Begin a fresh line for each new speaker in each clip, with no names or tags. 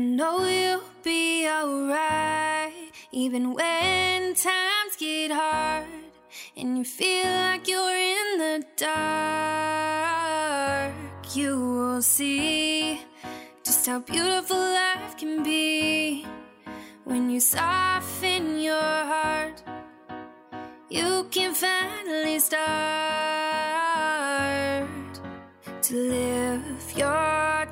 Know you'll be alright, even when times get hard and you feel like you're in the dark. You will see just how beautiful life can be when you soften your heart. You can finally start to live your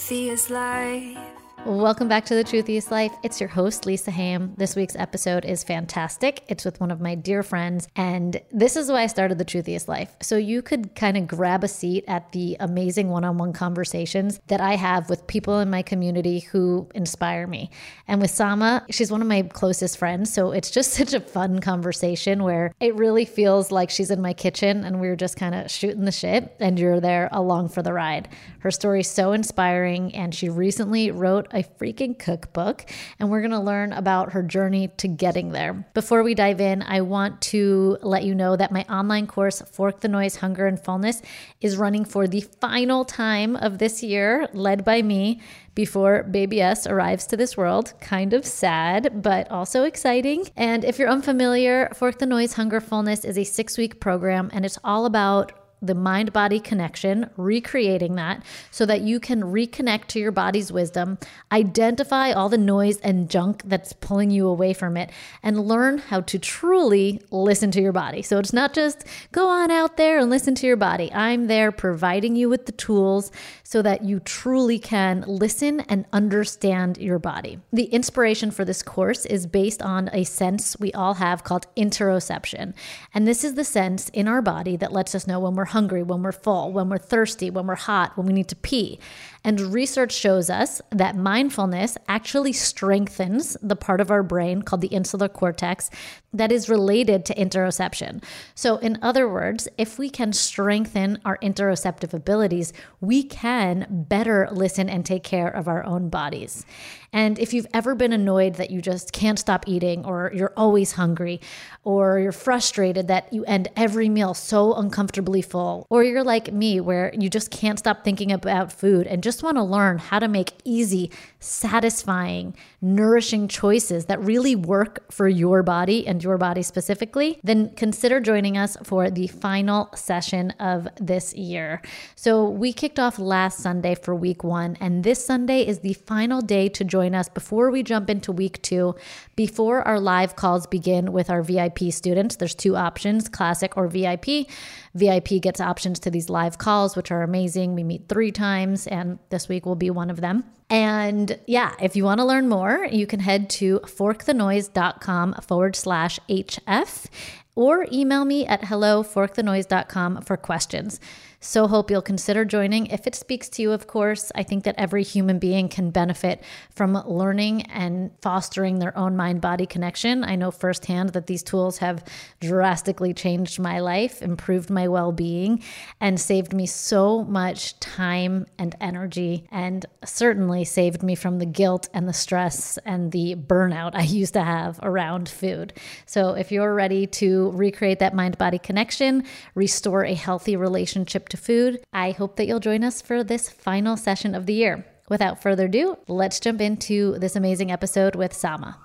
truthiest life.
Welcome back to The Truthiest Life. It's your host, Lisa Hayim. This week's episode is fantastic. It's with one of my dear friends, and this is why I started The Truthiest Life. So you could kind of grab a seat at the amazing one on one conversations that I have with people in my community who inspire me. And with Samah, she's one of my closest friends. So it's just such a fun conversation where it really feels like she's in my kitchen and we're just kind of shooting the shit, and you're there along for the ride. Her story's so inspiring, and she recently wrote a freaking cookbook, and we're gonna learn about her journey to getting there. Before we dive in, I want to let you know that my online course, Fork the Noise, Hunger and Fullness, is running for the final time of this year, led by me before Baby S arrives to this world. Kind of sad, but also exciting. And if you're unfamiliar, Fork the Noise Hunger Fullness is a six week program, and it's all about the mind body connection, recreating that so that you can reconnect to your body's wisdom, identify all the noise and junk that's pulling you away from it, and learn how to truly listen to your body. So it's not just go on out there and listen to your body. I'm there providing you with the tools so that you truly can listen and understand your body. The inspiration for this course is based on a sense we all have called interoception. And this is the sense in our body that lets us know when we're hungry, when we're full, when we're thirsty, when we're hot, when we need to pee. And research shows us that mindfulness actually strengthens the part of our brain called the insular cortex that is related to interoception. So, in other words, if we can strengthen our interoceptive abilities, we can better listen and take care of our own bodies. And if you've ever been annoyed that you just can't stop eating, or you're always hungry, or you're frustrated that you end every meal so uncomfortably full, or you're like me where you just can't stop thinking about food and just want to learn how to make easy, satisfying, nourishing choices that really work for your body and your body specifically, then consider joining us for the final session of this year. So, we kicked off last Sunday for week one, and this Sunday is the final day to join us before we jump into week two, before our live calls begin with our VIP students. There's two options classic or VIP. VIP gets options to these live calls, which are amazing. We meet three times, and this week will be one of them. And yeah, if you want to learn more, you can head to forkthenoise.com forward slash HF or email me at helloforkthenoise.com for questions. So hope you'll consider joining if it speaks to you, of course. I think that every human being can benefit from learning and fostering their own mind body connection. I know firsthand that these tools have drastically changed my life, improved my well being, and saved me so much time and energy, and certainly saved me from the guilt and the stress and the burnout I used to have around food. So if you're ready to recreate that mind body connection, restore a healthy relationship to food. I hope that you'll join us for this final session of the year. Without further ado, let's jump into this amazing episode with Samah.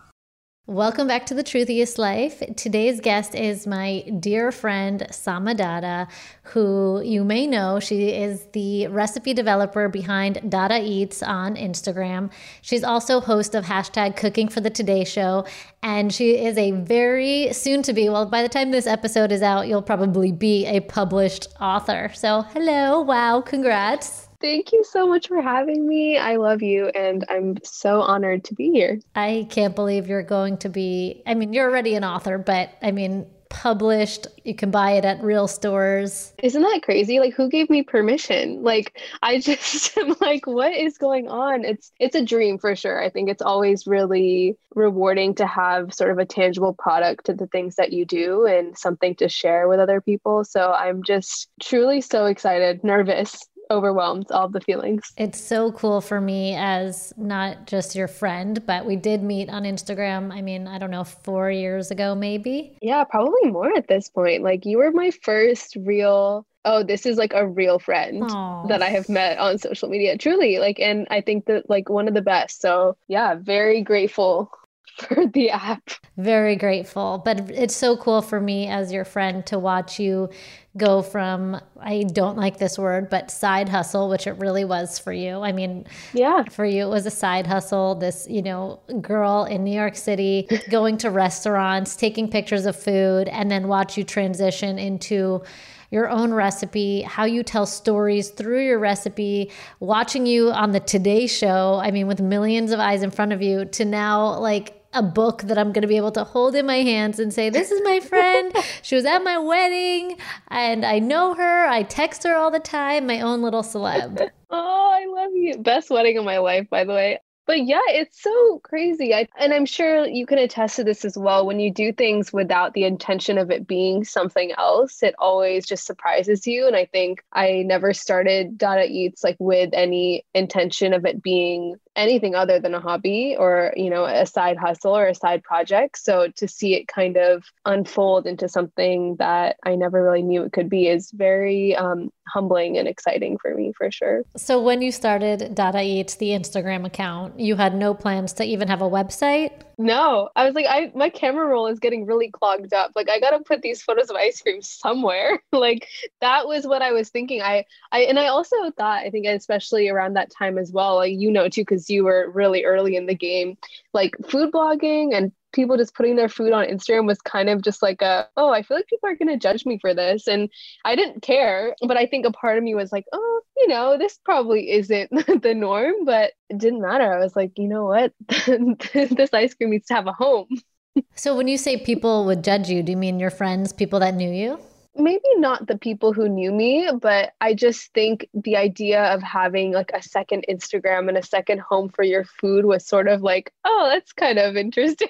Welcome back to the Truthiest Life. Today's guest is my dear friend Samah Dada, who you may know. She is the recipe developer behind Dada Eats on Instagram. She's also host of hashtag Cooking for the Today Show, and she is a very soon to be, well, by the time this episode is out, you'll probably be a published author. So, hello, wow, congrats.
Thank you so much for having me. I love you and I'm so honored to be here.
I can't believe you're going to be, I mean, you're already an author, but I mean, published. You can buy it at real stores.
Isn't that crazy? Like who gave me permission? Like I just am like what is going on? It's it's a dream for sure. I think it's always really rewarding to have sort of a tangible product to the things that you do and something to share with other people. So I'm just truly so excited, nervous overwhelmed all the feelings.
It's so cool for me as not just your friend, but we did meet on Instagram. I mean, I don't know, four years ago, maybe.
Yeah, probably more at this point. Like, you were my first real oh this is like a real friend Aww. that i have met on social media truly like and i think that like one of the best so yeah very grateful for the app.
Very grateful. But it's so cool for me as your friend to watch you go from, I don't like this word, but side hustle, which it really was for you. I mean,
yeah,
for you, it was a side hustle. This, you know, girl in New York City going to restaurants, taking pictures of food, and then watch you transition into your own recipe, how you tell stories through your recipe, watching you on the Today Show, I mean, with millions of eyes in front of you, to now like a book that I'm going to be able to hold in my hands and say, This is my friend. she was at my wedding and I know her. I text her all the time, my own little celeb.
Oh, I love you. Best wedding of my life, by the way. But yeah, it's so crazy. I, and I'm sure you can attest to this as well. When you do things without the intention of it being something else, it always just surprises you. And I think I never started Dada Eats like with any intention of it being anything other than a hobby or you know a side hustle or a side project. So to see it kind of unfold into something that i never really knew it could be is very um, humbling and exciting for me for sure.
So when you started dada eats the instagram account you had no plans to even have a website
no i was like i my camera roll is getting really clogged up. Like i gotta put these photos of ice cream somewhere. Like that was what i was thinking. I i and i also thought i think especially around that time as well like you know too because you were really early in the game, like food blogging and people just putting their food on Instagram was kind of just like a, oh, I feel like people are going to judge me for this. And I didn't care. But I think a part of me was like, oh, you know, this probably isn't the norm, but it didn't matter. I was like, you know what? this ice cream needs to have a home.
so when you say people would judge you, do you mean your friends, people that knew you?
maybe not the people who knew me, but I just think the idea of having like a second Instagram and a second home for your food was sort of like, oh, that's kind of interesting.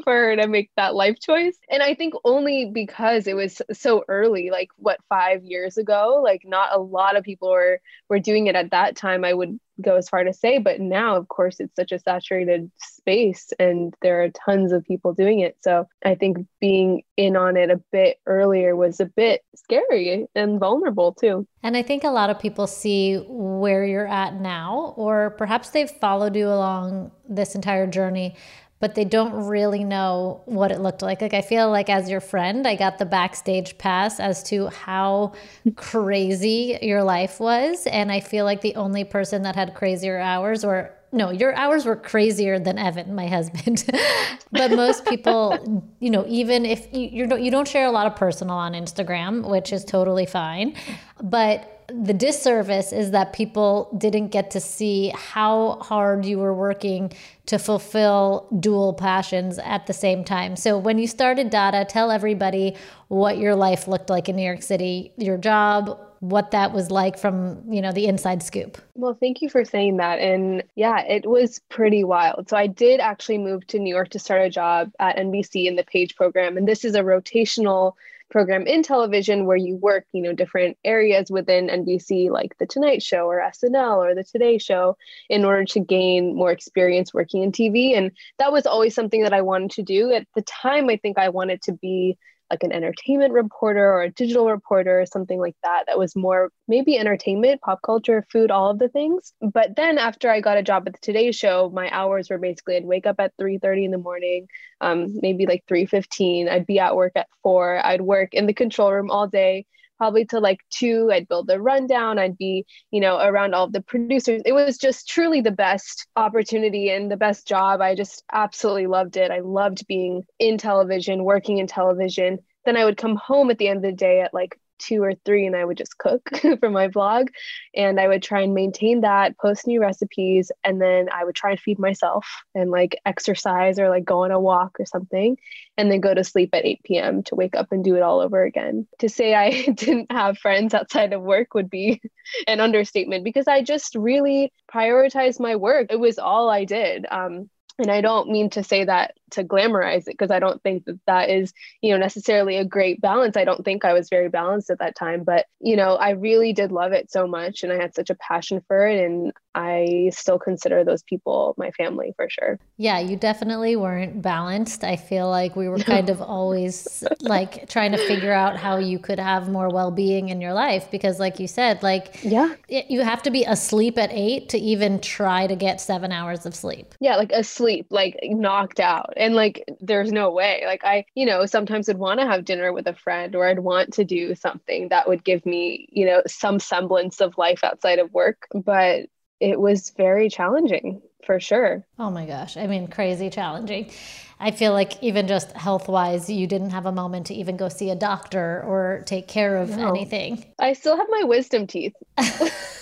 for her to make that life choice. And I think only because it was so early, like what, five years ago, like not a lot of people were were doing it at that time. I would go as far to say but now of course it's such a saturated space and there are tons of people doing it so i think being in on it a bit earlier was a bit scary and vulnerable too
and i think a lot of people see where you're at now or perhaps they've followed you along this entire journey but they don't really know what it looked like. Like I feel like as your friend, I got the backstage pass as to how crazy your life was, and I feel like the only person that had crazier hours or no, your hours were crazier than Evan, my husband. but most people, you know, even if you, you don't you don't share a lot of personal on Instagram, which is totally fine, but the disservice is that people didn't get to see how hard you were working to fulfill dual passions at the same time. So when you started Dada, tell everybody what your life looked like in New York City, your job, what that was like from, you know, the inside scoop.
Well, thank you for saying that. And yeah, it was pretty wild. So I did actually move to New York to start a job at NBC in the Page program. And this is a rotational program in television where you work, you know, different areas within NBC, like the Tonight Show or SNL or the Today Show, in order to gain more experience working in TV. And that was always something that I wanted to do. At the time, I think I wanted to be like an entertainment reporter or a digital reporter or something like that that was more maybe entertainment pop culture food all of the things. But then after i got a job at the today show my hours were basically i'd wake up at 3.30 in the morning um, maybe like 3.15 i'd be at work at 4 i'd work in the control room all day probably to like two. I'd build the rundown. I'd be, you know, around all of the producers. It was just truly the best opportunity and the best job. I just absolutely loved it. I loved being in television, working in television. Then I would come home at the end of the day at like two or three and I would just cook for my blog and I would try and maintain that, post new recipes, and then I would try and feed myself and like exercise or like go on a walk or something, and then go to sleep at 8 p.m. to wake up and do it all over again. To say I didn't have friends outside of work would be an understatement because I just really prioritized my work. It was all I did. Um, and I don't mean to say that to glamorize it because I don't think that that is, you know, necessarily a great balance. I don't think I was very balanced at that time, but you know, I really did love it so much and I had such a passion for it and I still consider those people my family for sure.
Yeah, you definitely weren't balanced. I feel like we were kind of always like trying to figure out how you could have more well-being in your life because like you said, like
yeah,
it, you have to be asleep at 8 to even try to get 7 hours of sleep.
Yeah, like asleep, like knocked out and like there's no way like i you know sometimes would want to have dinner with a friend or i'd want to do something that would give me you know some semblance of life outside of work but it was very challenging for sure
oh my gosh i mean crazy challenging I feel like even just health wise, you didn't have a moment to even go see a doctor or take care of no. anything.
I still have my wisdom teeth.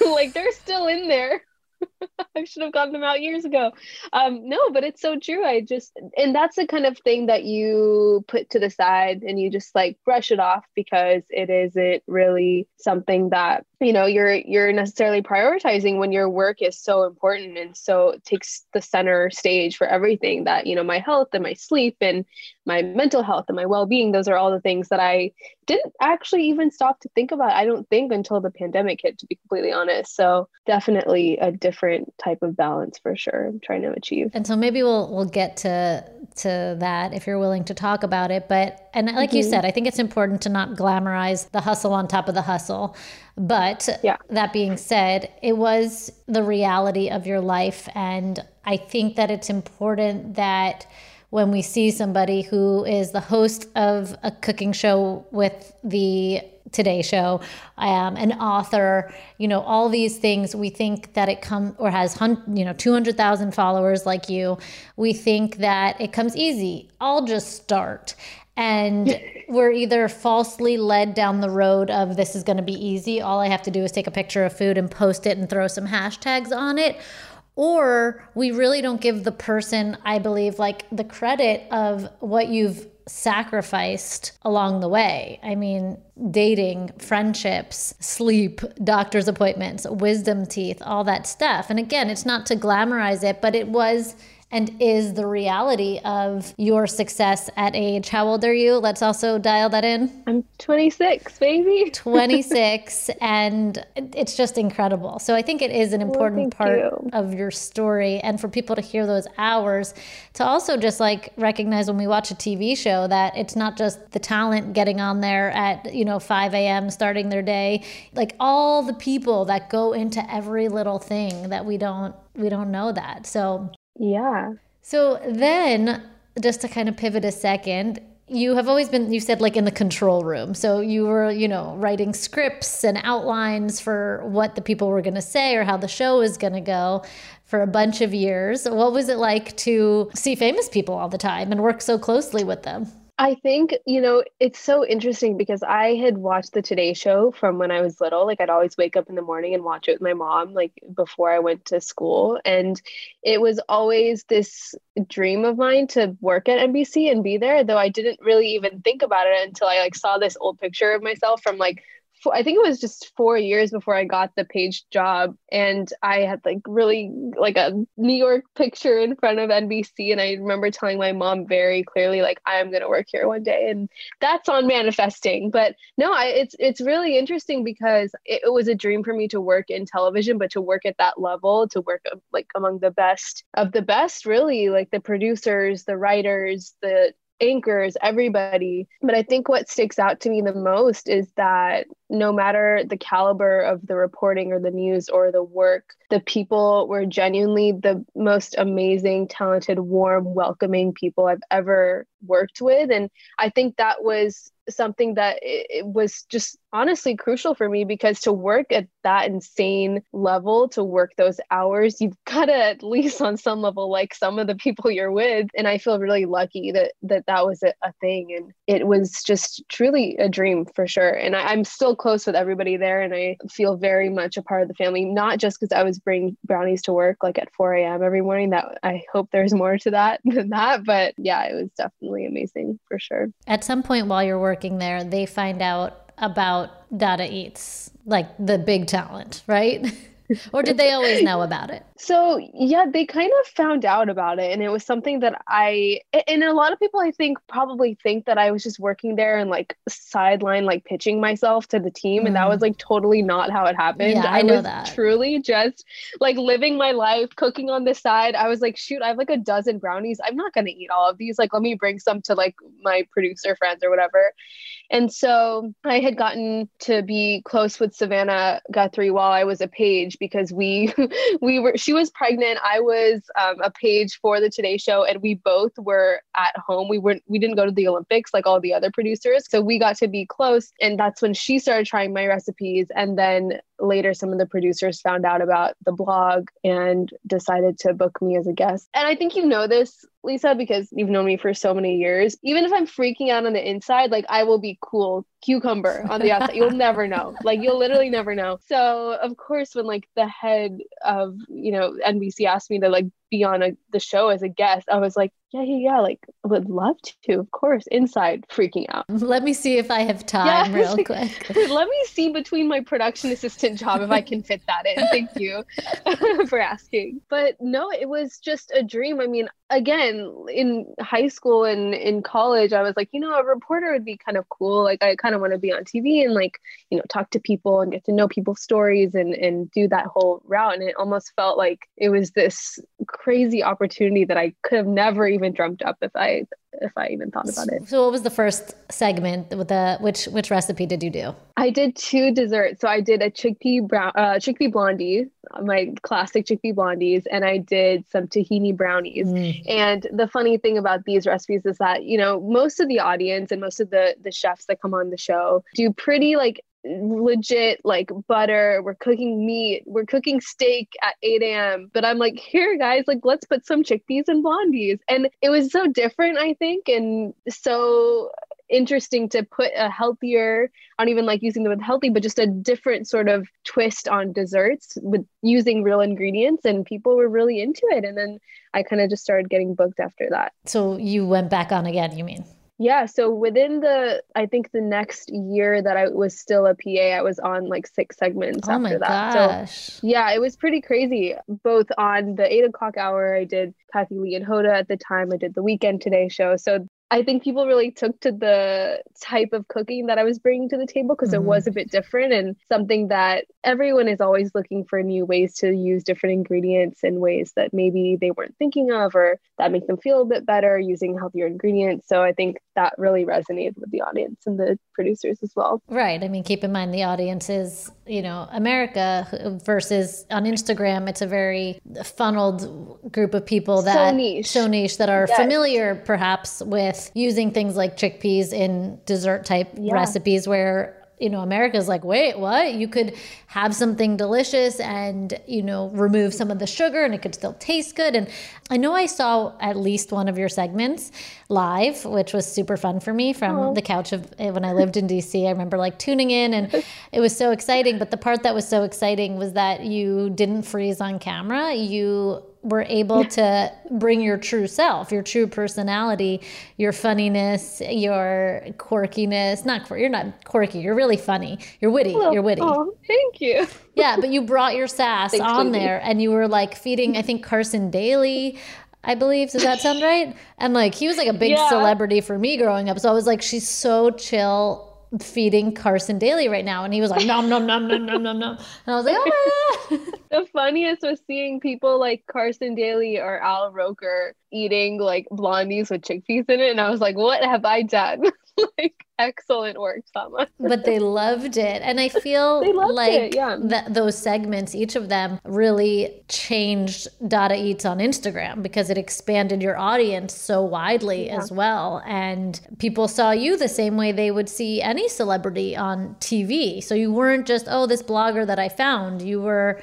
like they're still in there. I should have gotten them out years ago. Um, no, but it's so true. I just, and that's the kind of thing that you put to the side and you just like brush it off because it isn't really something that you know you're you're necessarily prioritizing when your work is so important and so takes the center stage for everything that you know my health and my sleep and my mental health and my well-being those are all the things that i didn't actually even stop to think about i don't think until the pandemic hit to be completely honest. So definitely a different type of balance for sure i'm trying to achieve.
And so maybe we'll we'll get to to that if you're willing to talk about it but and like mm-hmm. you said i think it's important to not glamorize the hustle on top of the hustle but
yeah.
that being said, it was the reality of your life. And I think that it's important that when we see somebody who is the host of a cooking show with the Today Show, um, an author, you know, all these things. We think that it comes or has, you know, two hundred thousand followers like you. We think that it comes easy. I'll just start, and we're either falsely led down the road of this is going to be easy. All I have to do is take a picture of food and post it and throw some hashtags on it. Or we really don't give the person, I believe, like the credit of what you've sacrificed along the way. I mean, dating, friendships, sleep, doctor's appointments, wisdom teeth, all that stuff. And again, it's not to glamorize it, but it was and is the reality of your success at age. How old are you? Let's also dial that in.
I'm 26, baby.
26, and it's just incredible. So I think it is an important part you. of your story, and for people to hear those hours, to also just like recognize when we watch a TV show that it's not just the talent getting on there at you know 5 a.m. starting their day, like all the people that go into every little thing that we don't we don't know that. So
yeah.
So then, just to kind of pivot a second, you have always been, you said like in the control room. So you were, you know, writing scripts and outlines for what the people were going to say or how the show was going to go for a bunch of years. What was it like to see famous people all the time and work so closely with them?
I think, you know, it's so interesting because I had watched the Today Show from when I was little. Like, I'd always wake up in the morning and watch it with my mom, like before I went to school. And it was always this dream of mine to work at NBC and be there, though I didn't really even think about it until I like saw this old picture of myself from like I think it was just four years before I got the page job, and I had like really like a New York picture in front of NBC, and I remember telling my mom very clearly like I am gonna work here one day, and that's on manifesting. But no, I, it's it's really interesting because it, it was a dream for me to work in television, but to work at that level, to work um, like among the best of the best, really like the producers, the writers, the anchors, everybody. But I think what sticks out to me the most is that no matter the caliber of the reporting or the news or the work, the people were genuinely the most amazing, talented, warm, welcoming people I've ever worked with. And I think that was something that it, was just honestly crucial for me because to work at that insane level, to work those hours, you've got to at least on some level like some of the people you're with. And I feel really lucky that that, that was a, a thing. And it was just truly a dream for sure. And I, I'm still close with everybody there. And I feel very much a part of the family, not just because I was bringing brownies to work like at 4 a.m. every morning. That I hope there's more to that than that. But yeah, it was definitely amazing for sure.
At some point while you're working there, they find out about Dada Eats, like the big talent, right? or did they always know about it?
So, yeah, they kind of found out about it. And it was something that I, and a lot of people I think probably think that I was just working there and like sideline, like pitching myself to the team. Mm. And that was mm. like totally not how it happened.
Yeah, I, I know that.
Truly just like living my life, cooking on the side. I was like, shoot, I have like a dozen brownies. I'm not going to eat all of these. Like, let me bring some to like my producer friends or whatever. And so I had gotten to be close with Savannah Guthrie while I was a page because we, we were, she was pregnant. I was um, a page for the Today Show, and we both were at home. We weren't. We didn't go to the Olympics like all the other producers, so we got to be close. And that's when she started trying my recipes, and then later some of the producers found out about the blog and decided to book me as a guest. And I think you know this, Lisa, because you've known me for so many years. Even if I'm freaking out on the inside, like I will be cool cucumber on the outside. You'll never know. Like you'll literally never know. So of course when like the head of, you know, NBC asked me to like be on a, the show as a guest, I was like, yeah, yeah, yeah, like would love to, of course, inside freaking out.
Let me see if I have time yeah, real quick.
Let me see between my production assistant job if I can fit that in. Thank you for asking. But no, it was just a dream. I mean, again, in high school and in college, I was like, you know, a reporter would be kind of cool. Like I kind of want to be on TV and like, you know, talk to people and get to know people's stories and and do that whole route. And it almost felt like it was this crazy opportunity that I could have never even dreamt up if I if I even thought about it.
So what was the first segment with the which which recipe did you do?
I did two desserts. So I did a chickpea brown uh, chickpea blondie, my classic chickpea blondies, and I did some tahini brownies. Mm. And the funny thing about these recipes is that, you know, most of the audience and most of the the chefs that come on the show do pretty like legit like butter. We're cooking meat. We're cooking steak at 8 a.m. But I'm like, here, guys, like, let's put some chickpeas and blondies. And it was so different, I think, and so interesting to put a healthier, don't even like using the word healthy, but just a different sort of twist on desserts with using real ingredients. And people were really into it. And then I kind of just started getting booked after that.
So you went back on again, you mean?
Yeah, so within the I think the next year that I was still a PA, I was on like six segments
oh
after that.
Gosh.
So yeah, it was pretty crazy. Both on the eight o'clock hour, I did Kathie Lee and Hoda at the time. I did the weekend today show. So I think people really took to the type of cooking that I was bringing to the table because mm-hmm. it was a bit different and something that everyone is always looking for new ways to use different ingredients in ways that maybe they weren't thinking of or that make them feel a bit better using healthier ingredients. So I think that really resonated with the audience and the producers as well.
Right. I mean, keep in mind the audience is, you know, America versus on Instagram, it's a very funneled group of people that
so niche,
so niche that are yes. familiar perhaps with using things like chickpeas in dessert type yeah. recipes where you know, America's like, wait, what? You could have something delicious and, you know, remove some of the sugar and it could still taste good. And I know I saw at least one of your segments live, which was super fun for me from Aww. the couch of eh, when I lived in DC. I remember like tuning in and it was so exciting. But the part that was so exciting was that you didn't freeze on camera. You were able to bring your true self, your true personality, your funniness, your quirkiness. Not quirky, you're not quirky. You're really funny. You're witty. You're witty.
Oh, thank you.
yeah, but you brought your sass Thanks, on there, and you were like feeding. I think Carson Daly. I believe. Does that sound right? And like he was like a big yeah. celebrity for me growing up. So I was like, she's so chill feeding Carson Daly right now. And he was like, nom, nom, nom, nom, nom, nom, nom. And I was like, oh
The funniest was seeing people like Carson Daly or Al Roker eating like blondies with chickpeas in it. And I was like, what have I done? like, excellent work, Samah.
but they loved it. And I feel like it, yeah. that those segments, each of them really changed Dada Eats on Instagram because it expanded your audience so widely yeah. as well. And people saw you the same way they would see any celebrity on TV. So you weren't just, oh, this blogger that I found. You were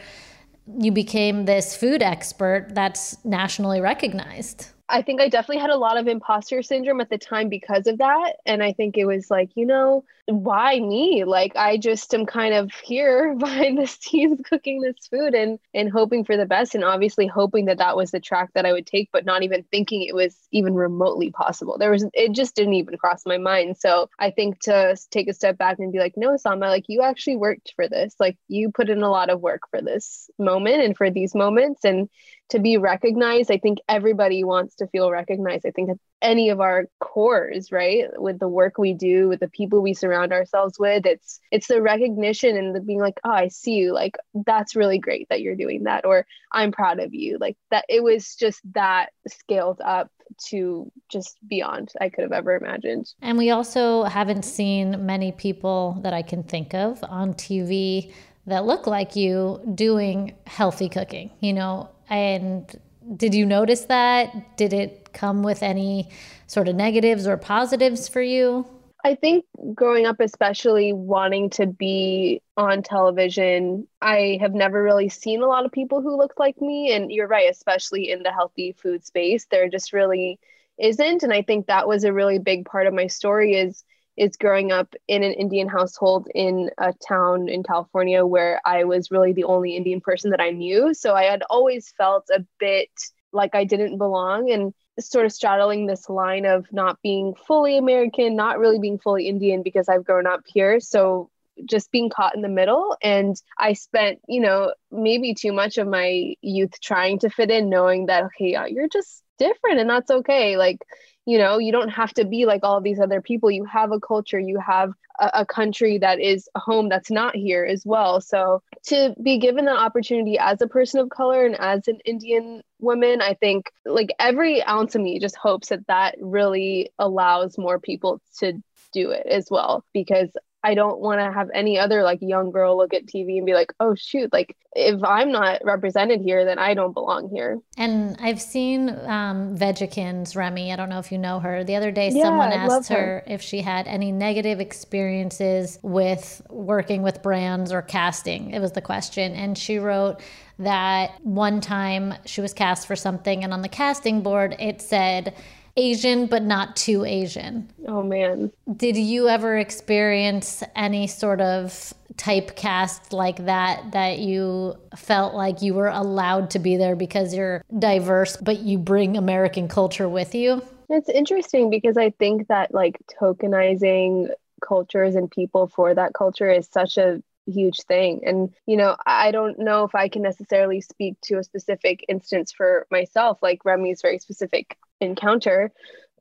you became this food expert that's nationally recognized.
I think I definitely had a lot of imposter syndrome at the time because of that. And I think it was like, you know, why me? Like I just am kind of here behind the scenes cooking this food and and hoping for the best and obviously hoping that that was the track that I would take but not even thinking it was even remotely possible. There was it just didn't even cross my mind. So I think to take a step back and be like, "No, Samah, like you actually worked for this. Like you put in a lot of work for this moment and for these moments and to be recognized. I think everybody wants to feel recognized. I think any of our cores, right? With the work we do, with the people we surround ourselves with, it's it's the recognition and the being like, oh, I see you. Like that's really great that you're doing that, or I'm proud of you. Like that. It was just that scaled up to just beyond I could have ever imagined.
And we also haven't seen many people that I can think of on TV that look like you doing healthy cooking. You know, and did you notice that? Did it come with any sort of negatives or positives for you?
I think growing up, especially wanting to be on television, I have never really seen a lot of people who looked like me. And you're right, especially in the healthy food space, there just really isn't. And I think that was a really big part of my story is is growing up in an Indian household in a town in California where I was really the only Indian person that I knew. So I had always felt a bit like I didn't belong and sort of straddling this line of not being fully American, not really being fully Indian because I've grown up here. So just being caught in the middle. And I spent, you know, maybe too much of my youth trying to fit in, knowing that, okay, you're just different and that's okay. Like, you know you don't have to be like all these other people you have a culture you have a, a, country that is a home that's not here as well so to be given the opportunity as a person of color and as an indian woman i think like every ounce of me just hopes that that really allows more people to do it as well because I don't want to have any other like young girl look at TV and be like, oh shoot, like if I'm not represented here, then I don't belong here.
And I've seen um, Veggiekins, Remy. I don't know if you know her. The other day, yeah, someone asked her. her if she had any negative experiences with working with brands or casting. It was the question. And she wrote, that one time she was cast for something, and on the casting board it said, Asian, but not too Asian.
Oh, man.
Did you ever experience any sort of typecast like that, that you felt like you were allowed to be there because you're diverse, but you bring American culture with you?
It's interesting because I think that like tokenizing cultures and people for that culture is such a huge thing. And, you know, I don't know if I can necessarily speak to a specific instance for myself, like Remy's very specific encounter.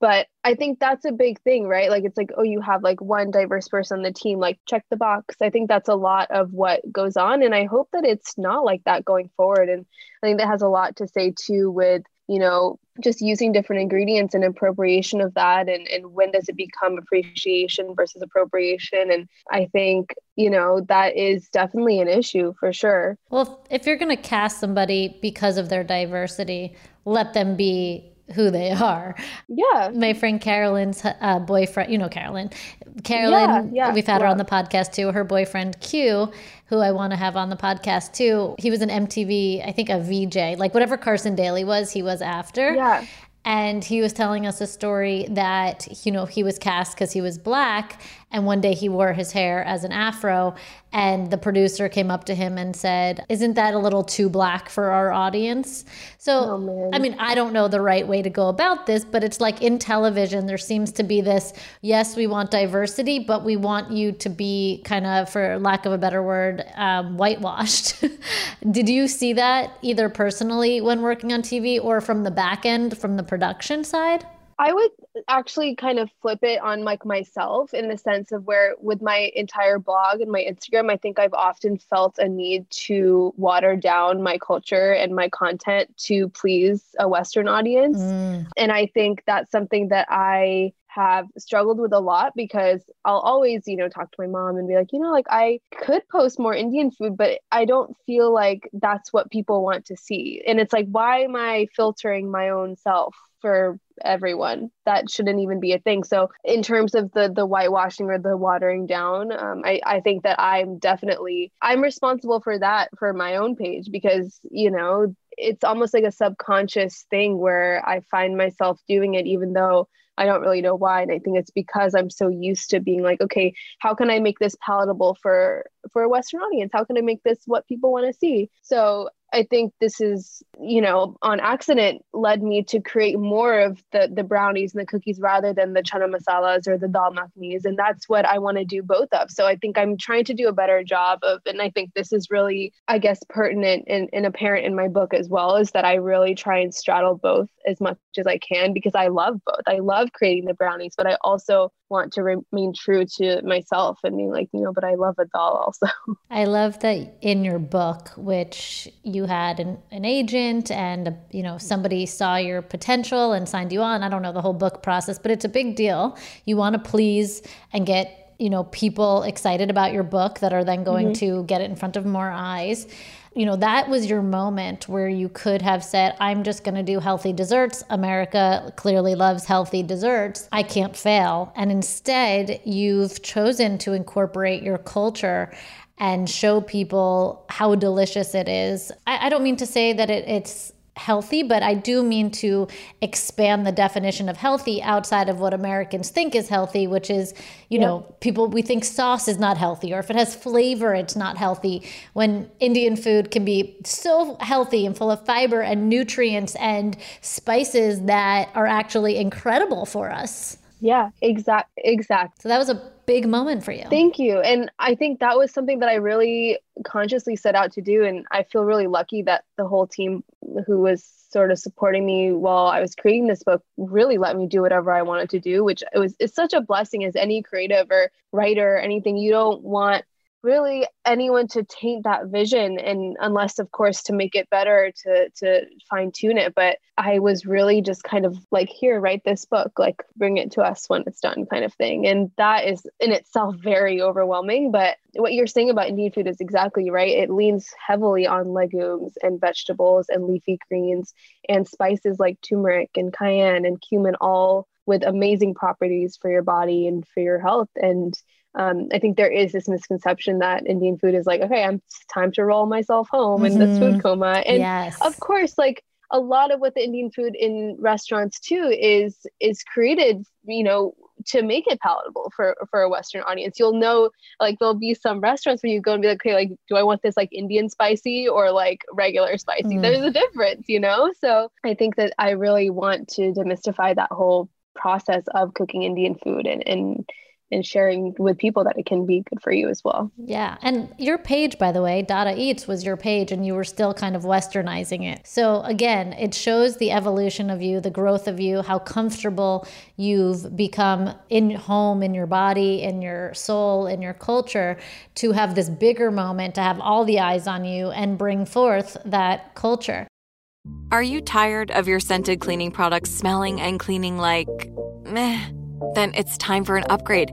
But I think that's a big thing, right? Like, it's like, oh, you have like one diverse person on the team, like, check the box. I think that's a lot of what goes on. And I hope that it's not like that going forward. And I think that has a lot to say too with you know just using different ingredients and appropriation of that and, and when does it become appreciation versus appropriation. And i think you know that is definitely an issue for sure.
Well if you're going to cast somebody because of their diversity let them be who they are.
Yeah.
My friend Carolyn's uh, boyfriend, you know Carolyn. Carolyn, yeah, yeah, we've had her on the podcast too. Her boyfriend Q, who I want to have on the podcast too. He was an MTV, I think a VJ, like whatever Carson Daly was, he was after.
Yeah
and he was telling us a story that you know he was cast because he was black and one day he wore his hair as an afro and the producer came up to him and said isn't that a little too black for our audience? So oh, i mean i don't know the right way to go about this but it's like in television there seems to be this yes we want diversity but we want you to be kind of for lack of a better word um, whitewashed. Did you see that either personally when working on tv or from the back end from the production side
I would actually kind of flip it on like myself in the sense of where with my entire blog and my Instagram, I think I've often felt a need to water down my culture and my content to please a Western audience. Mm. And I think that's something that I have struggled with a lot because I'll always, you know, talk to my mom and be like, you know, like I could post more Indian food, but I don't feel like that's what people want to see. And it's like, why am I filtering my own self for everyone. That shouldn't even be a thing. So in terms of the the whitewashing or the watering down, um, I I think that I'm definitely I'm responsible for that for my own page because you know it's almost like a subconscious thing where I find myself doing it even though I don't really know why. And I think it's because I'm so used to being like, okay, how can I make this palatable for for a Western audience? How can I make this what people want to see? So I think this is, you know, on accident led me to create more of the the brownies and the cookies rather than the chana masalas or the dal makhnis. And that's what I want to do both of. So I think I'm trying to do a better job of, and I think this is really, I guess, pertinent and, and apparent in my book as well, is that I really try and straddle both as much as I can because I love both. I love creating the brownies, but I also want to remain true to myself and being like, you know, but I love a dal also.
I love that in your book, which you had an, an agent and, you know, somebody saw your potential and signed you on. I don't know the whole book process, but it's a big deal. You want to please and get you know people excited about your book that are then going mm-hmm. to get it in front of more eyes you know, that was your moment where you could have said, I'm just going to do healthy desserts. America clearly loves healthy desserts. I can't fail. And instead, you've chosen to incorporate your culture and show people how delicious it is. I, I don't mean to say that it, it's healthy, but I do mean to expand the definition of healthy outside of what Americans think is healthy, which is, you know, people, we think sauce is not healthy, or if it has flavor, it's not healthy. When Indian food can be so healthy and full of fiber and nutrients and spices that are actually incredible for us.
Yeah, exact, exact.
So that was a big moment for you.
Thank you. And I think that was something that I really consciously set out to do. And I feel really lucky that the whole team who was sort of supporting me while I was creating this book really let me do whatever I wanted to do, which it was it's such a blessing as any creative or writer or anything. You don't want really anyone to taint that vision and unless of course to make it better to to fine tune it. But i was really just kind of like here write this book. Like bring it to us when it's done kind of thing. And that is in itself very overwhelming. But what you're saying about indian food is exactly right. It leans heavily on legumes and vegetables and leafy greens and spices like turmeric and cayenne and cumin all with amazing properties for your body and for your health. And um, I think there is this misconception that Indian food is like, okay, I'm it's time to roll myself home mm-hmm. in this food mm-hmm. coma. And yes. of course, like a lot of what the Indian food in restaurants too is is created, you know, to make it palatable for for a Western audience. You'll know like there'll be some restaurants where you go and be like, okay, like, do I want this like Indian spicy or like regular spicy? Mm. There's a difference, you know? So I think that I really want to demystify that whole process of cooking Indian food and and and sharing with people that it can be good for you as well.
Yeah. And your page, by the way, Dada Eats was your page and you were still kind of westernizing it. So again, it shows the evolution of you, the growth of you, how comfortable you've become in home, in your body, in your soul, in your culture to have this bigger moment, to have all the eyes on you and bring forth that culture.
Are you tired of your scented cleaning products smelling and cleaning like meh? Then it's time for an upgrade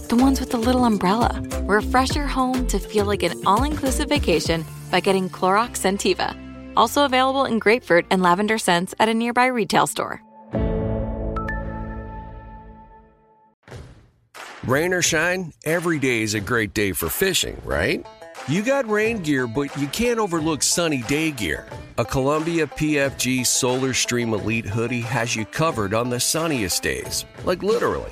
The ones with the little umbrella. Refresh your home to feel like an all inclusive vacation by getting Clorox Scentiva. Also available in grapefruit and lavender scents at a nearby retail store.
Rain or shine, every day is a great day for fishing, right? You got rain gear, but you can't overlook sunny day gear. A Columbia PFG Solar Stream Elite hoodie has you covered on the sunniest days. Like literally.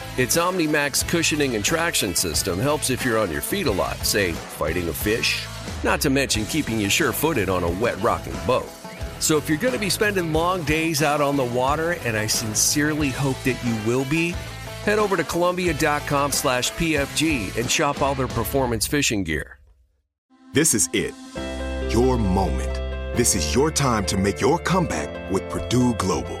Its OmniMax cushioning and traction system helps if you're on your feet a lot, say, fighting a fish. Not to mention keeping you sure footed on a wet rocking boat. So if you're going to be spending long days out on the water, and I sincerely hope that you will be, head over to Columbia.com slash PFG and shop all their performance fishing gear.
This is it. Your moment. This is your time to make your comeback with Purdue Global.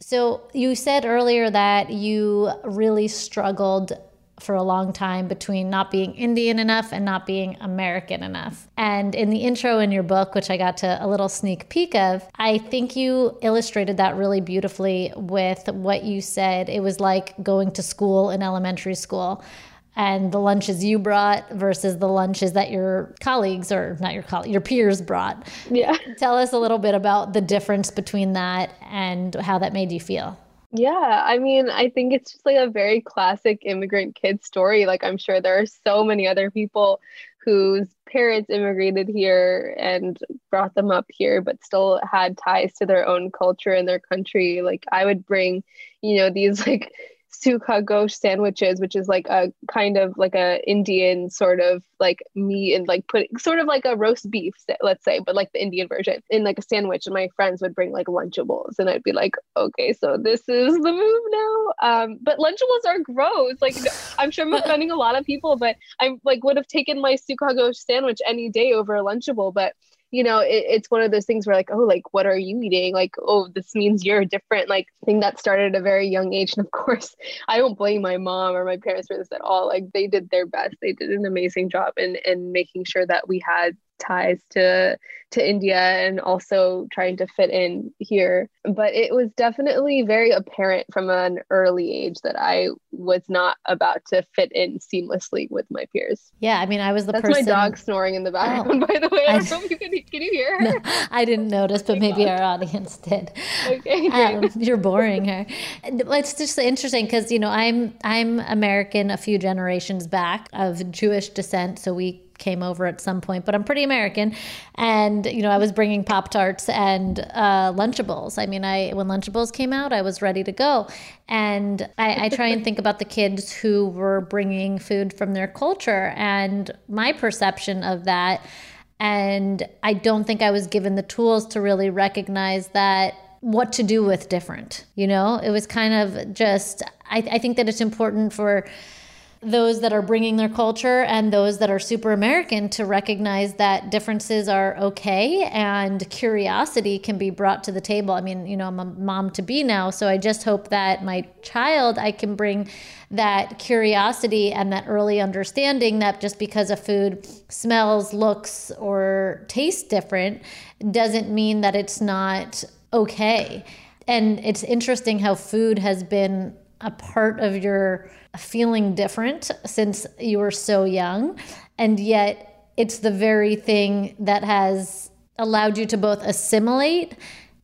So you said earlier that you really struggled for a long time between not being Indian enough and not being American enough. And in the intro in your book, which I got to a little sneak peek of, I think you illustrated that really beautifully with what you said. It was like going to school in elementary school and the lunches you brought versus the lunches that your colleagues or not your colleagues, your peers brought.
Yeah.
Tell us a little bit about the difference between that and how that made you feel.
Yeah, I mean, I think it's just like a very classic immigrant kid story. Like, I'm sure there are so many other people whose parents immigrated here and brought them up here, but still had ties to their own culture and their country. Like, I would bring, you know, these like sukha gosht sandwiches, which is like a kind of like a Indian sort of like meat and like put sort of like a roast beef, let's say, but like the Indian version in like a sandwich. And my friends would bring like Lunchables, and I'd be like, okay, so this is the move now. Um, but Lunchables are gross. Like I'm sure I'm offending a lot of people, but I like would have taken my sukha gosht sandwich any day over a Lunchable, but you know, it, it's one of those things where like, oh, like, what are you eating? Like, oh, this means you're different. Like, thing that started at a very young age. And of course, I don't blame my mom or my parents for this at all. Like, they did their best. They did an amazing job in in making sure that we had ties to to India and also trying to fit in here. But it was definitely very apparent from an early age that I was not about to fit in seamlessly with my peers.
Yeah, I mean, I was the
That's
person.
my dog snoring in the background, oh, by the way. I, I don't know if you can, can you hear her?
No, I didn't notice, but maybe our audience did.
Okay,
um, you're boring her. It's just interesting because you know I'm I'm American a few generations back of Jewish descent, so we came over at some point, but I'm pretty American. And, you know, I was bringing Pop Tarts and uh, Lunchables. I mean, I when Lunchables came out, I was ready to go. And I, I try and think about the kids who were bringing food from their culture and my perception of that. And I don't think I was given the tools to really recognize that what to do with different. You know, it was kind of just, I, I think that it's important for those that are bringing their culture and those that are super American to recognize that differences are okay and curiosity can be brought to the table. I mean, you know, I'm a mom to be now, so I just hope that my child, I can bring that curiosity and that early understanding that just because a food smells, looks, or tastes different doesn't mean that it's not okay. And it's interesting how food has been a part of your feeling different since you were so young. And yet, it's the very thing that has allowed you to both assimilate,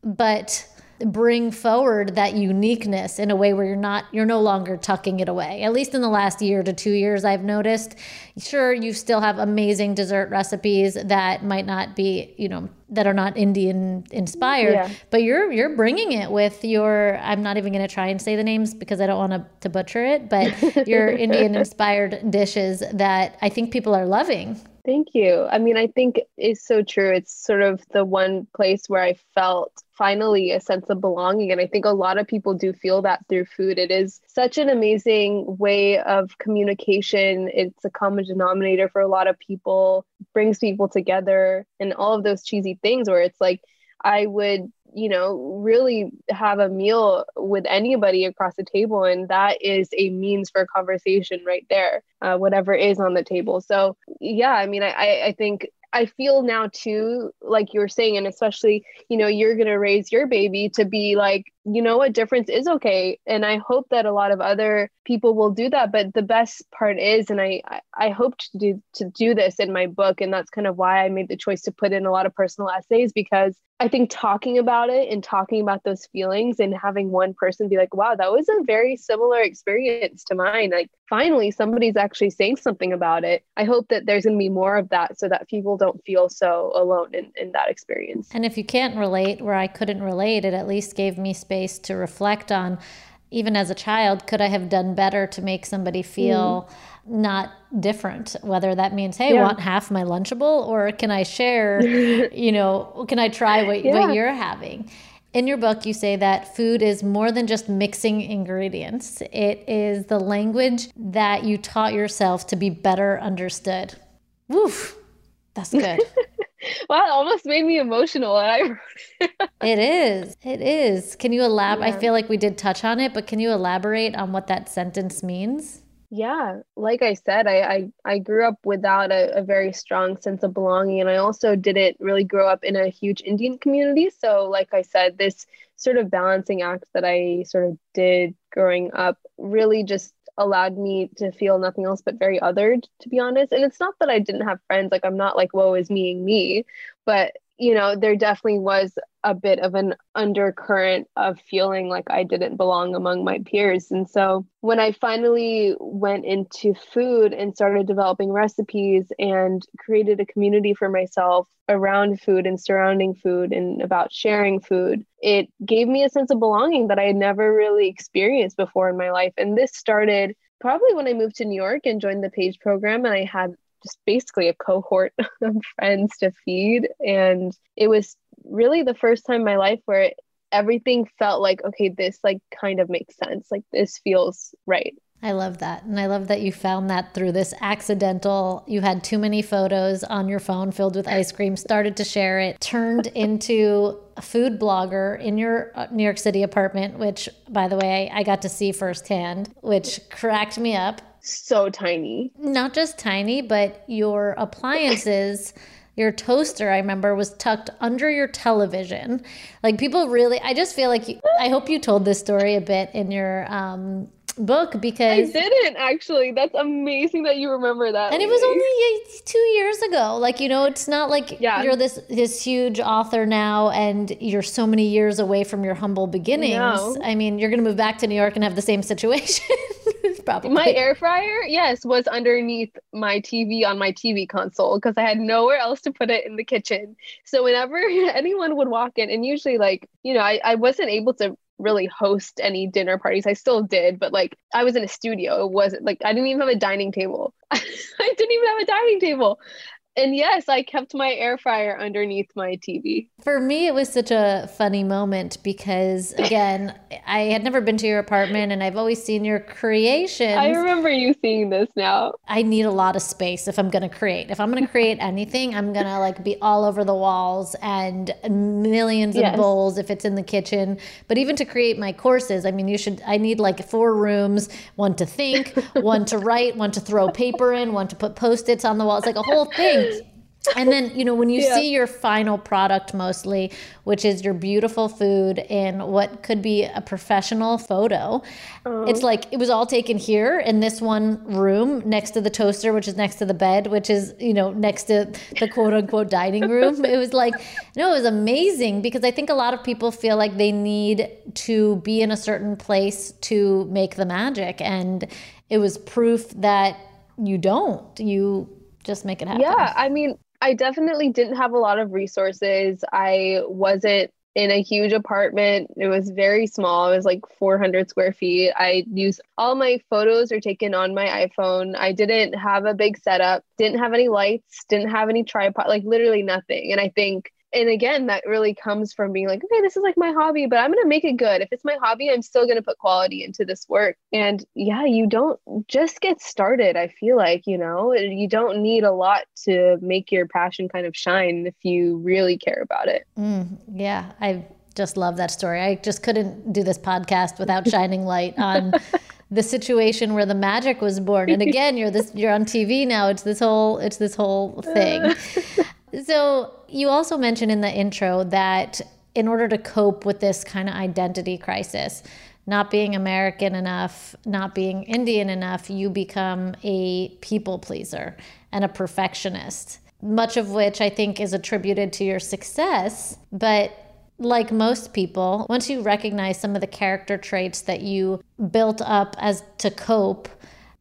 but bring forward that uniqueness in a way where you're not you're no longer tucking it away at least in the last year to two years i've noticed sure you still have amazing dessert recipes that might not be you know that are not indian inspired yeah. but you're you're bringing it with your i'm not even going to try and say the names because i don't want to, to butcher it but your indian inspired dishes that i think people are loving
Thank you. I mean, I think it's so true. It's sort of the one place where I felt finally a sense of belonging. And I think a lot of people do feel that through food. It is such an amazing way of communication. It's a common denominator for a lot of people, brings people together, and all of those cheesy things where it's like, I would you know, really have a meal with anybody across the table. And that is a means for conversation right there, uh, whatever is on the table. So, yeah, I mean, I, I think I feel now too, like you were saying, and especially, you know, you're going to raise your baby to be like, you know what, difference is okay. And I hope that a lot of other people will do that. But the best part is, and I, I hope to do, to do this in my book. And that's kind of why I made the choice to put in a lot of personal essays because I think talking about it and talking about those feelings and having one person be like, wow, that was a very similar experience to mine. Like, finally, somebody's actually saying something about it. I hope that there's going to be more of that so that people don't feel so alone in, in that experience.
And if you can't relate where I couldn't relate, it at least gave me space to reflect on, even as a child, could I have done better to make somebody feel. Mm not different whether that means hey yeah. want half my lunchable or can i share you know can i try what, yeah. what you're having in your book you say that food is more than just mixing ingredients it is the language that you taught yourself to be better understood woof that's good
wow, it almost made me emotional. And
I it is. It is. Can you elaborate? Yeah. I feel like we did touch on it, but can you elaborate on what that sentence means?
Yeah, like I said, I I, I grew up without a, a, very strong sense of belonging, and I also didn't really grow up in a huge Indian community. So, like I said, this sort of balancing act that I sort of did growing up really just allowed me to feel nothing else but very othered, to be honest. And it's not that I didn't have friends; like I'm not like woe is me and me, but you know, there definitely was a bit of an undercurrent of feeling like I didn't belong among my peers. And so when I finally went into food and started developing recipes and created a community for myself around food and surrounding food and about sharing food, it gave me a sense of belonging that I had never really experienced before in my life. And this started probably when I moved to New York and joined the PAGE program and I had just basically a cohort of friends to feed. And it was really the first time in my life where everything felt like, okay, this like kind of makes sense. Like this feels right.
I love that. And I love that you found that through this accidental, you had too many photos on your phone filled with ice cream, started to share it, turned into a food blogger in your uh, New York City apartment, which, by the way, I got to see firsthand, which cracked me up
so tiny.
Not just tiny, but your appliances. your toaster, I remember, was tucked under your television. Like people really, I just feel like you, I hope you told this story a bit in your um, book because
I didn't actually. That's amazing that you remember that.
And it was only two years ago. Like you know, it's not like yeah. you're this this huge author now, and you're so many years away from your humble beginnings. No. I mean, you're gonna move back to New York and have the same situation. Probably.
My air fryer, yes, was underneath my TV on my TV console because I had nowhere else to put it in the kitchen. So whenever anyone would walk in, and usually like you know, I, I wasn't able to really host any dinner parties. I still did, but like I was in a studio. It wasn't like I didn't even have a dining table. I didn't even have a dining table. And yes, I kept my air fryer underneath my TV.
For me, it was such a funny moment because, again, I had never been to your apartment and I've always seen your creations.
I remember you seeing this now.
I need a lot of space if I'm going to create. If I'm going to create anything, I'm going to like be all over the walls and millions of
Yes.
bowls if it's in the kitchen. But even to create my courses, I mean, you should, I need like four rooms one to think, one to write, one to throw paper in, one to put post its on the wall. It's like a whole thing. And then, you know, when you
Yeah.
see your final product mostly, which is your beautiful food in what could be a professional photo, uh-huh. it's like it was all taken here in this one room next to the toaster, which is next to the bed, which is, you know, next to the quote unquote dining room. It was like, no, it was amazing because I think a lot of people feel like they need to be in a certain place to make the magic. And it was proof that you don't. You just make it happen.
Yeah, I mean, I definitely didn't have a lot of resources. I wasn't in a huge apartment. It was very small. It was like 400 square feet. I used all my photos are taken on my iPhone. I didn't have a big setup, didn't have any lights, didn't have any tripod, like literally nothing. And I think and again, that really comes from being like, okay, this is like my hobby, but I'm going to make it good. If it's my hobby, I'm still going to put quality into this work. And yeah, you don't just get started. I feel like, you know, you don't need a lot to make your passion kind of shine if you really care about it.
Mm, yeah, I just love that story. I just couldn't do this podcast without shining light on the situation where the magic was born. And again, you're this you're on TV now. It's this whole it's this whole thing. So, you also mentioned in the intro that in order to cope with this kind of identity crisis, not being American enough, not being Indian enough, you become a people pleaser and a perfectionist, much of which I think is attributed to your success. But like most people, once you recognize some of the character traits that you built up as to cope,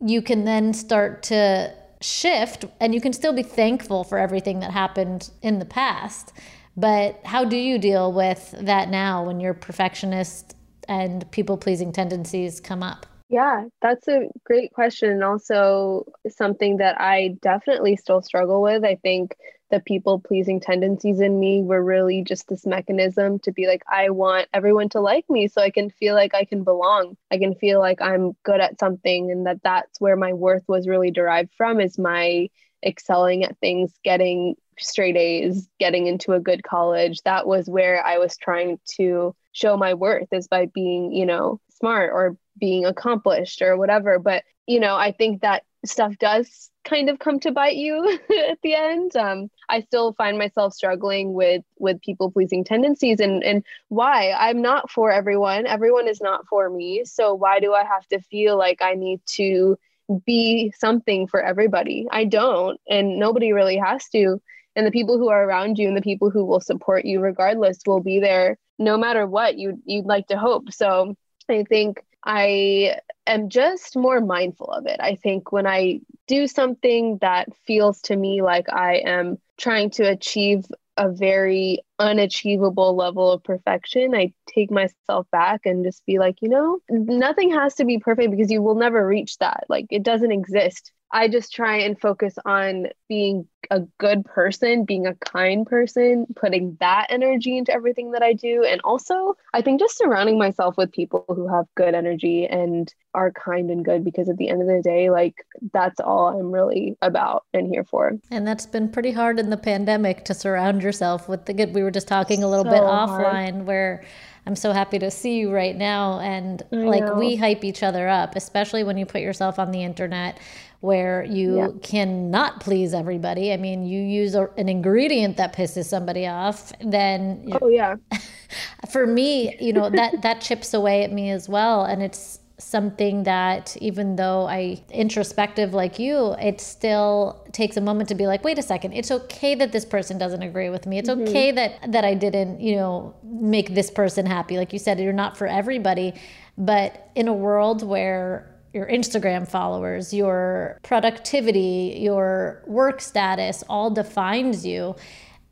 you can then start to shift and you can still be thankful for everything that happened in the past. But how do you deal with that now when your perfectionist and people pleasing tendencies come up?
Yeah, that's a great question. And also something that I definitely still struggle with. I think the people pleasing tendencies in me were really just this mechanism to be like, I want everyone to like me so I can feel like I can belong. I can feel like I'm good at something and that that's where my worth was really derived from is my excelling at things, getting straight A's, getting into a good college. That was where I was trying to show my worth is by being, you know, smart or being accomplished or whatever. But, you know, I think that stuff does kind of come to bite you at the end. Um, I still find myself struggling with with people pleasing tendencies and and why I'm not for everyone. Everyone is not for me. So why do I have to feel like I need to be something for everybody? I don't, and nobody really has to. And the people who are around you and the people who will support you regardless will be there no matter what you you'd like to hope. So I think I am just more mindful of it. I think when I do something that feels to me like I am trying to achieve a very unachievable level of perfection, I take myself back and just be like, you know, nothing has to be perfect because you will never reach that. Like it doesn't exist. I just try and focus on being a good person, being a kind person, putting that energy into everything that I do. And also, I think just surrounding myself with people who have good energy and are kind and good because at the end of the day, like that's all I'm really about and here for.
And that's been pretty hard in the pandemic to surround yourself with the good. We were just talking a little
So
bit
hard.
offline where I'm so happy to see you right now. And like
know.
we hype each other up, especially when you put yourself on the internet where you
Yeah.
cannot please everybody. I mean, you use a, an ingredient that pisses somebody off, then
Oh, yeah.
for me, you know, that that chips away at me as well and it's something that even though I introspective like you, it still takes a moment to be like, wait a second, it's okay that this person doesn't agree with me. It's mm-hmm. okay that that I didn't, you know, make this person happy. Like you said, you're not for everybody, but in a world where your Instagram followers, your productivity, your work status all defines you.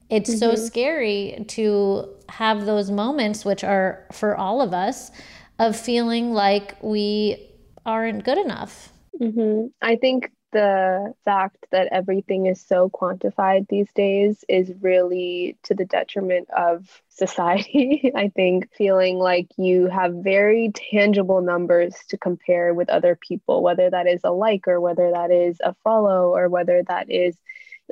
It's so scary to have those moments which are for all of us of feeling like we aren't good enough.
Hmm I think the fact that everything is so quantified these days is really to the detriment of society. I think feeling like you have very tangible numbers to compare with other people, whether that is a like or whether that is a follow or whether that is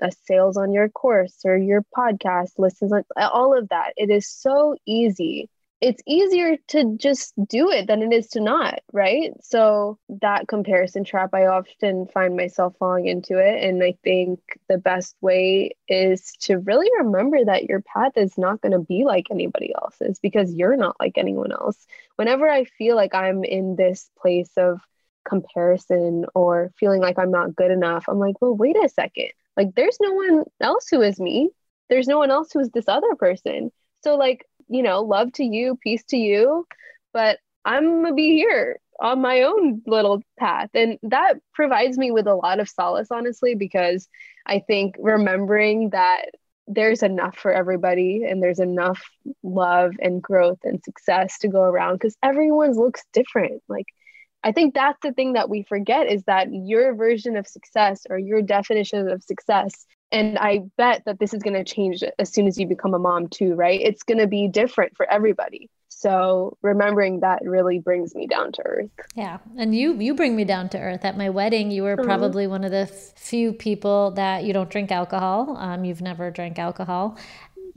a sales on your course or your podcast listens on all of that. It is so easy it's easier to just do it than it is to not, right? So that comparison trap, I often find myself falling into it. And I think the best way is to really remember that your path is not going to be like anybody else's because you're not like anyone else. Whenever I feel like I'm in this place of comparison or feeling like I'm not good enough, I'm like, well, wait a second. Like, there's no one else who is me. There's no one else who is this other person. So, like, you know, love to you, peace to you, but I'm gonna be here on my own little path. And that provides me with a lot of solace, honestly, because I think remembering that there's enough for everybody and there's enough love and growth and success to go around because everyone's looks different. Like, I think that's the thing that we forget is that your version of success or your definition of success and I bet that this is going to change as soon as you become a mom too, right? It's going to be different for everybody. So remembering that really brings me down to earth.
Yeah, and you you bring me down to earth. At my wedding, you were mm-hmm. probably one of the few people that you don't drink alcohol. Um, you've never drank alcohol.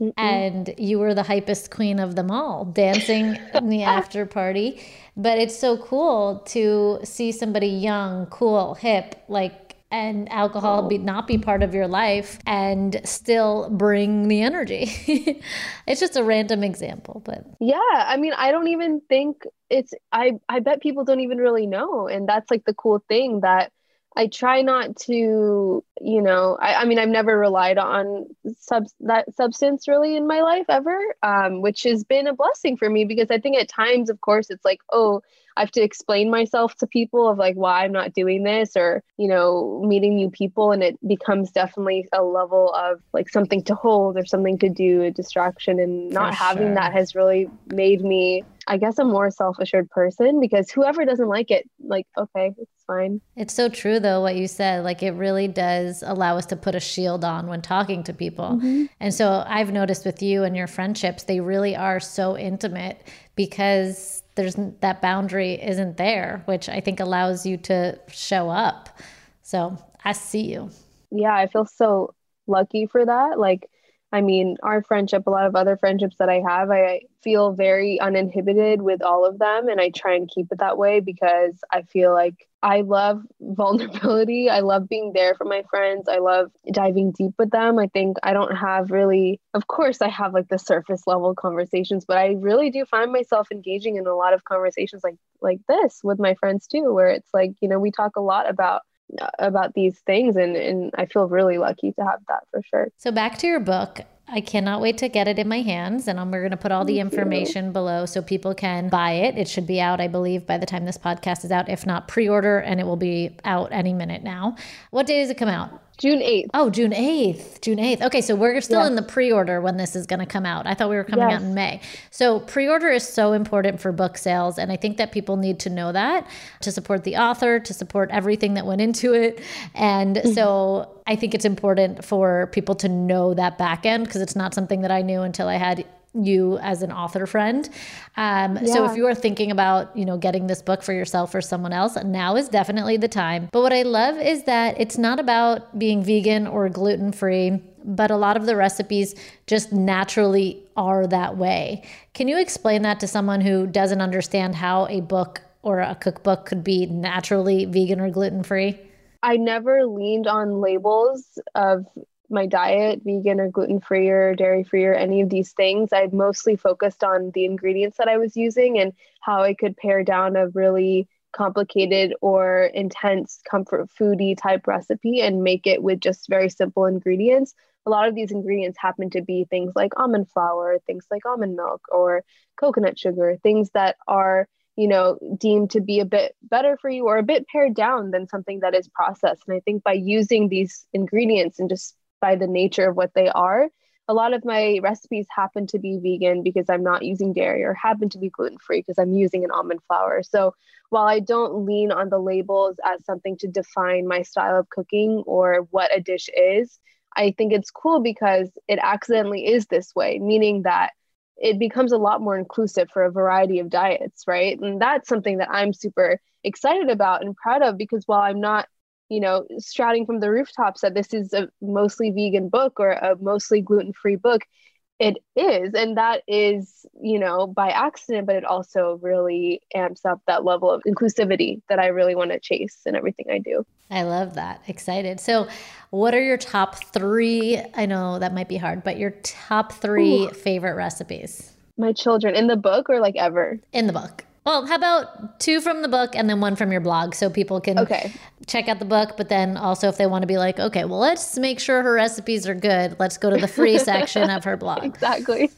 Mm-mm. And you were the hypest queen of them all, dancing in the after party. But it's so cool to see somebody young, cool, hip, like and alcohol be not be part of your life and still bring the energy. it's just a random example, but
yeah, I mean, I don't even think it's I I bet people don't even really know and that's like the cool thing that I try not to, you know, I, I mean, I've never relied on sub that substance really in my life ever, um, which has been a blessing for me because I think at times, of course, it's like, oh, I have to explain myself to people of like why I'm not doing this or, you know, meeting new people. And it becomes definitely a level of like something to hold or something to do, a distraction. And not For having sure. that has really made me, I guess, a more self assured person because whoever doesn't like it, like, okay, it's fine.
It's so true, though, what you said. Like, it really does allow us to put a shield on when talking to people. Mm-hmm. And so I've noticed with you and your friendships, they really are so intimate because there's that boundary isn't there, which I think allows you to show up. So I see you.
Yeah, I feel so lucky for that. Like, I mean, our friendship, a lot of other friendships that I have, I feel very uninhibited with all of them. And I try and keep it that way because I feel like I love vulnerability. I love being there for my friends. I love diving deep with them. I think I don't have really, of course, I have like the surface level conversations, but I really do find myself engaging in a lot of conversations like like this with my friends too, where it's like, you know, we talk a lot about about these things and and I feel really lucky to have that for sure.
So back to your book, I cannot wait to get it in my hands, and we're going to put all the information below so people can buy it. It should be out, I believe, by the time this podcast is out. If not, pre order, and it will be out any minute now. What day does it come out?
June 8th.
Oh, June 8th. June 8th. Okay, so we're still yes. in the pre order when this is going to come out. I thought we were coming yes. out in May. So pre order is so important for book sales. And I think that people need to know that to support the author, to support everything that went into it. And mm-hmm. so I think it's important for people to know that back end because it's not something that I knew until I had you as an author friend. Um, yeah. So if you are thinking about, you know, getting this book for yourself or someone else, now is definitely the time. But what I love is that it's not about being vegan or gluten free, but a lot of the recipes just naturally are that way. Can you explain that to someone who doesn't understand how a book or a cookbook could be naturally vegan or gluten free?
I never leaned on labels of my diet, vegan or gluten free or dairy free or any of these things, I mostly focused on the ingredients that I was using and how I could pare down a really complicated or intense comfort foodie type recipe and make it with just very simple ingredients. A lot of these ingredients happen to be things like almond flour, things like almond milk, or coconut sugar, things that are you know deemed to be a bit better for you or a bit pared down than something that is processed and i think by using these ingredients and just by the nature of what they are a lot of my recipes happen to be vegan because I'm not using dairy or happen to be gluten free because I'm using an almond flour. So while I don't lean on the labels as something to define my style of cooking or what a dish is, I think it's cool because it accidentally is this way, meaning that it becomes a lot more inclusive for a variety of diets, right? And that's something that I'm super excited about and proud of because while I'm not you know, shouting from the rooftops that this is a mostly vegan book or a mostly gluten free book. It is. And that is, you know, by accident, but it also really amps up that level of inclusivity that I really want to chase in everything I do.
I love that. Excited. So, what are your top three? I know that might be hard, but your top three Ooh. favorite recipes?
My children in the book or like ever?
In the book. Well, how about two from the book and then one from your blog so people can
okay.
check out the book, but then also if they want to be like, okay, well, let's make sure her recipes are good, let's go to the free section of her blog.
Exactly.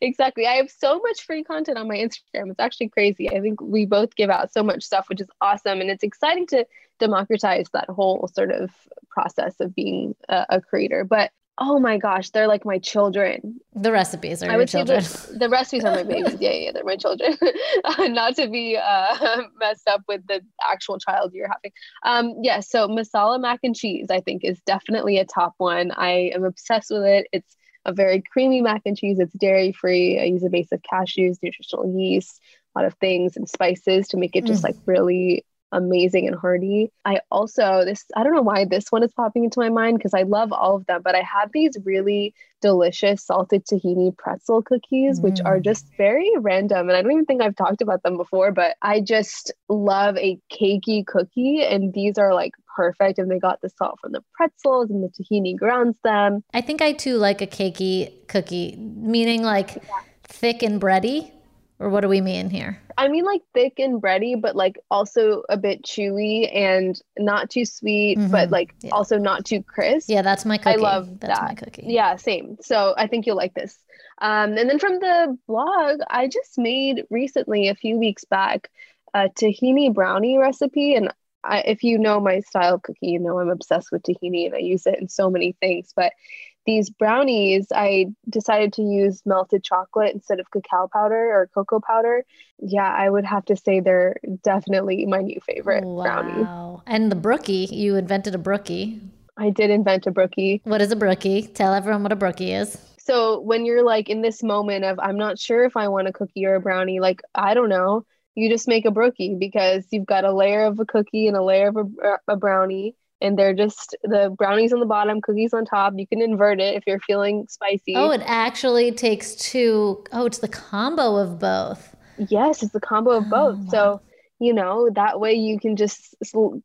Exactly. I have so much free content on my Instagram. It's actually crazy. I think we both give out so much stuff, which is awesome. And it's exciting to democratize that whole sort of process of being a, a creator. But oh my gosh, they're like my children.
The recipes are I would children.
Say the, the recipes are my babies. Yeah, yeah, they're my children. uh, not to be uh, messed up with the actual child you're having. Um, yeah, so masala mac and cheese, I think, is definitely a top one. I am obsessed with it. It's a very creamy mac and cheese. It's dairy free. I use a base of cashews, nutritional yeast, a lot of things and spices to make it just mm. like really amazing and hearty. I also this I don't know why this one is popping into my mind because I love all of them, but I have these really delicious salted tahini pretzel cookies mm. which are mm. just very random and I don't even think I've talked about them before, but I just love a cakey cookie and these are like perfect and they got the salt from the pretzels and the tahini grounds them.
I think I too like a cakey cookie, meaning like yeah. thick and bready. Or what do we mean here?
I mean like thick and bready, but like also a bit chewy and not too sweet, mm-hmm. but like yeah. also not too crisp.
Yeah, that's my cookie.
I love
that's
that.
my cookie.
Yeah, same. So I think you'll like this. Um, and then from the blog, I just made recently a few weeks back a tahini brownie recipe, and I, if you know my style cookie, you know I'm obsessed with tahini and I use it in so many things. But these brownies, I decided to use melted chocolate instead of cacao powder or cocoa powder. Yeah, I would have to say they're definitely my new favorite wow. brownie.
And the brookie, you invented a brookie.
I did invent a brookie.
What is a brookie? Tell everyone what a brookie is.
So when you're like in this moment of I'm not sure if I want a cookie or a brownie, like I don't know, you just make a brookie because you've got a layer of a cookie and a layer of a, uh, a brownie and they're just the brownies on the bottom, cookies on top. You can invert it if you're feeling spicy.
Oh, it actually takes two. Oh, it's the combo of both.
Yes, it's the combo of both. Oh. So, you know, that way you can just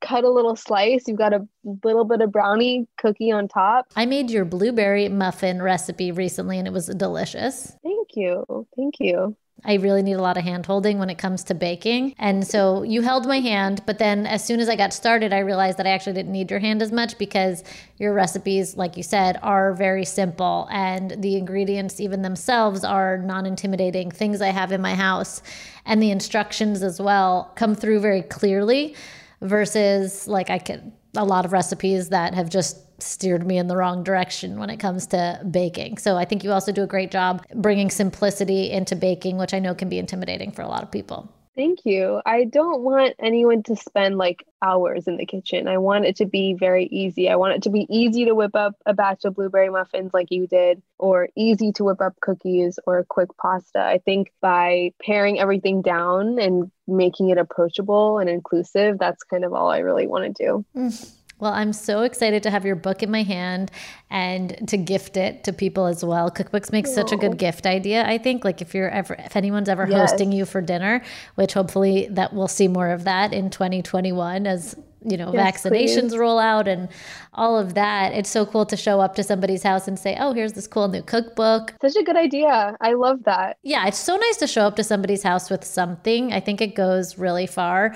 cut a little slice. You've got a little bit of brownie cookie on top.
I made your blueberry muffin recipe recently and it was delicious.
Thank you. Thank you.
I really need a lot of hand holding when it comes to baking. And so you held my hand, but then as soon as I got started, I realized that I actually didn't need your hand as much because your recipes, like you said, are very simple and the ingredients, even themselves, are non intimidating things I have in my house. And the instructions as well come through very clearly versus like I could a lot of recipes that have just steered me in the wrong direction when it comes to baking. So I think you also do a great job bringing simplicity into baking, which I know can be intimidating for a lot of people.
Thank you. I don't want anyone to spend like hours in the kitchen. I want it to be very easy. I want it to be easy to whip up a batch of blueberry muffins like you did, or easy to whip up cookies or a quick pasta. I think by paring everything down and making it approachable and inclusive, that's kind of all I really want to do.
Mm. Well, I'm so excited to have your book in my hand and to gift it to people as well. Cookbooks make such a good gift idea, I think. Like if you're ever if anyone's ever yes. hosting you for dinner, which hopefully that we'll see more of that in 2021 as you know yes, vaccinations please. roll out and all of that it's so cool to show up to somebody's house and say oh here's this cool new cookbook
such a good idea i love that
yeah it's so nice to show up to somebody's house with something i think it goes really far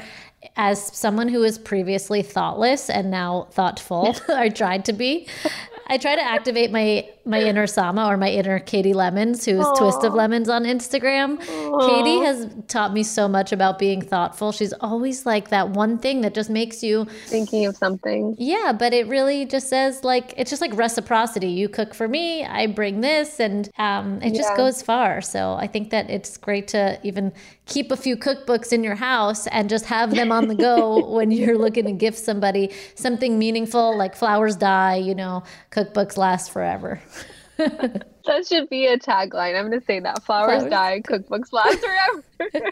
as someone who was previously thoughtless and now thoughtful, I tried to be. I try to activate my my inner Samah or my inner Katie Lemons, who's Aww. Twist of Lemons on Instagram. Aww. Katie has taught me so much about being thoughtful. She's always like that one thing that just makes you
thinking of something.
Yeah, but it really just says like it's just like reciprocity. You cook for me, I bring this, and um, it yeah. just goes far. So I think that it's great to even keep a few cookbooks in your house and just have them on the go when you're looking to gift somebody something meaningful like flowers die, you know, cookbooks last forever.
that should be a tagline. I'm going to say that flowers, flowers. die, cookbooks last forever.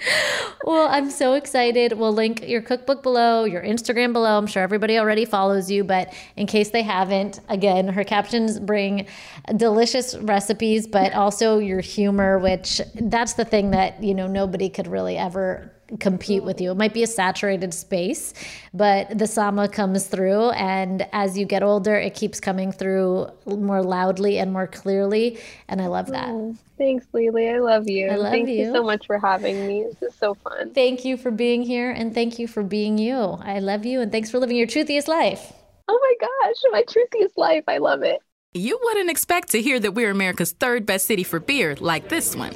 well, I'm so excited. We'll link your cookbook below, your Instagram below. I'm sure everybody already follows you, but in case they haven't, again, her captions bring delicious recipes, but also your humor, which that's the thing that, you know, nobody could really ever compete with you. It might be a saturated space, but the Samah comes through. And as you get older, it keeps coming through more loudly and more clearly. And I love that. Oh,
thanks, Lily. I love you.
I love
thank
you.
you so much for having me. This is so fun.
Thank you for being here. And thank you for being you. I love you. And thanks for living your truthiest life.
Oh my gosh, my truthiest life. I love it.
You wouldn't expect to hear that we're America's third best city for beer like this one